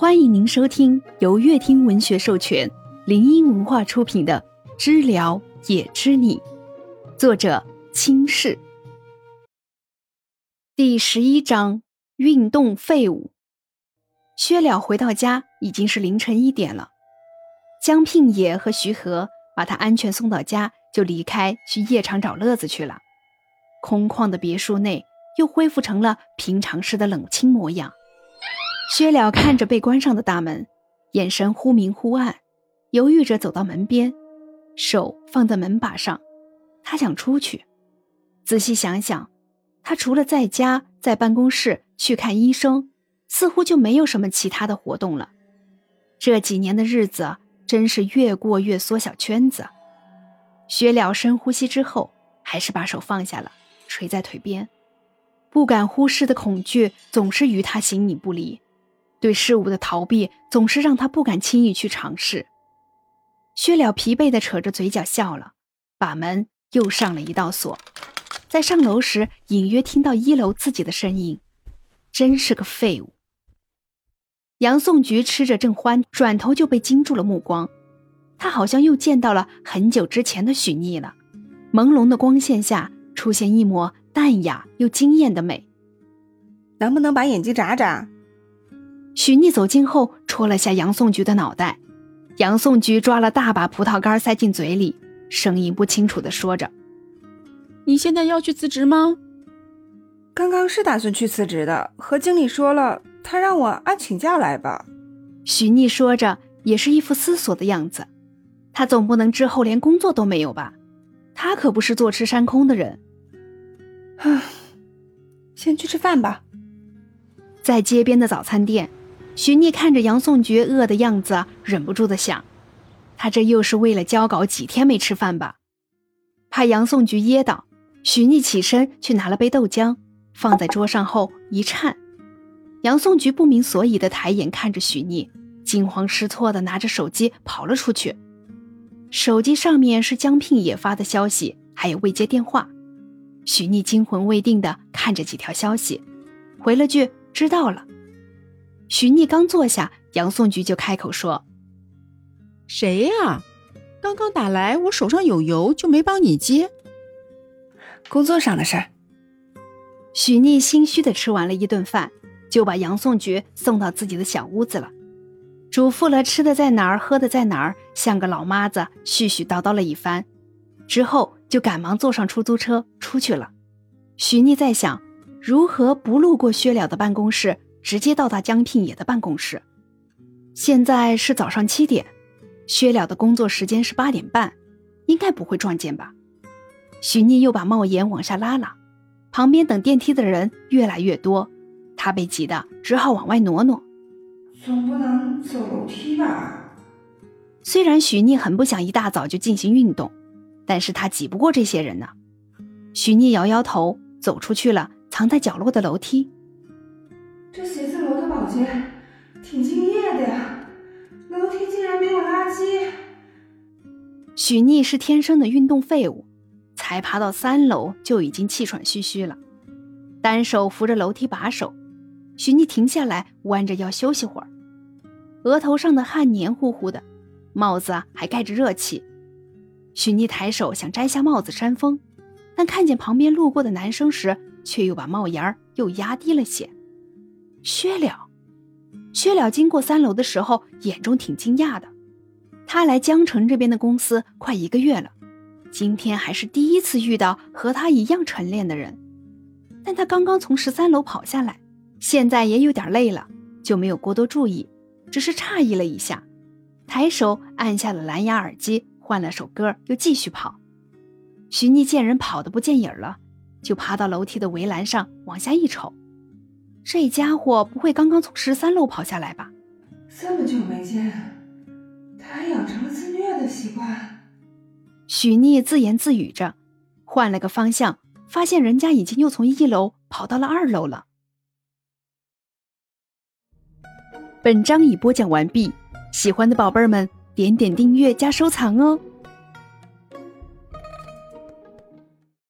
欢迎您收听由乐听文学授权、林音文化出品的《知了也知你》，作者清世。第十一章：运动废物。薛了回到家已经是凌晨一点了。江聘也和徐和把他安全送到家，就离开去夜场找乐子去了。空旷的别墅内又恢复成了平常时的冷清模样。薛了看着被关上的大门，眼神忽明忽暗，犹豫着走到门边，手放在门把上。他想出去，仔细想想，他除了在家、在办公室去看医生，似乎就没有什么其他的活动了。这几年的日子真是越过越缩小圈子。薛了深呼吸之后，还是把手放下了，垂在腿边，不敢忽视的恐惧总是与他形影不离。对事物的逃避总是让他不敢轻易去尝试。薛了疲惫地扯着嘴角笑了，把门又上了一道锁。在上楼时，隐约听到一楼自己的声音：“真是个废物。”杨颂菊吃着正欢，转头就被惊住了目光。他好像又见到了很久之前的许逆了。朦胧的光线下，出现一抹淡雅又惊艳的美。能不能把眼睛眨眨？许逆走近后，戳了下杨颂菊的脑袋。杨颂菊抓了大把葡萄干塞进嘴里，声音不清楚的说着：“你现在要去辞职吗？”“刚刚是打算去辞职的，和经理说了，他让我按请假来吧。”许逆说着，也是一副思索的样子。他总不能之后连工作都没有吧？他可不是坐吃山空的人。唉，先去吃饭吧。在街边的早餐店。许逆看着杨颂菊饿的样子，忍不住的想：他这又是为了交稿几天没吃饭吧？怕杨颂菊噎到，许逆起身去拿了杯豆浆，放在桌上后一颤。杨颂菊不明所以的抬眼看着许逆，惊慌失措的拿着手机跑了出去。手机上面是江聘也发的消息，还有未接电话。许逆惊魂未定的看着几条消息，回了句：“知道了。”许逆刚坐下，杨颂菊就开口说：“谁呀？刚刚打来，我手上有油，就没帮你接。工作上的事儿。”许逆心虚的吃完了一顿饭，就把杨颂菊送到自己的小屋子了，嘱咐了吃的在哪儿，喝的在哪儿，像个老妈子絮絮叨叨了一番，之后就赶忙坐上出租车出去了。许逆在想，如何不路过薛了的办公室。直接到达江聘野的办公室。现在是早上七点，薛了的工作时间是八点半，应该不会撞见吧？许逆又把帽檐往下拉了。旁边等电梯的人越来越多，他被挤得只好往外挪挪。总不能走楼梯吧？虽然许逆很不想一大早就进行运动，但是他挤不过这些人呢。许逆摇摇头，走出去了，藏在角落的楼梯。这写字楼的保洁挺敬业的呀，楼梯竟然没有垃圾。许逆是天生的运动废物，才爬到三楼就已经气喘吁吁了，单手扶着楼梯把手。许逆停下来，弯着腰休息会儿，额头上的汗黏糊糊的，帽子还盖着热气。许逆抬手想摘下帽子扇风，但看见旁边路过的男生时，却又把帽檐又压低了些。薛了，薛了经过三楼的时候，眼中挺惊讶的。他来江城这边的公司快一个月了，今天还是第一次遇到和他一样晨练的人。但他刚刚从十三楼跑下来，现在也有点累了，就没有过多注意，只是诧异了一下，抬手按下了蓝牙耳机，换了首歌，又继续跑。徐逆见人跑得不见影了，就爬到楼梯的围栏上往下一瞅。这家伙不会刚刚从十三楼跑下来吧？这么久没见，他还养成了自虐的习惯。许逆自言自语着，换了个方向，发现人家已经又从一楼跑到了二楼了。本章已播讲完毕，喜欢的宝贝儿们点点订阅加收藏哦。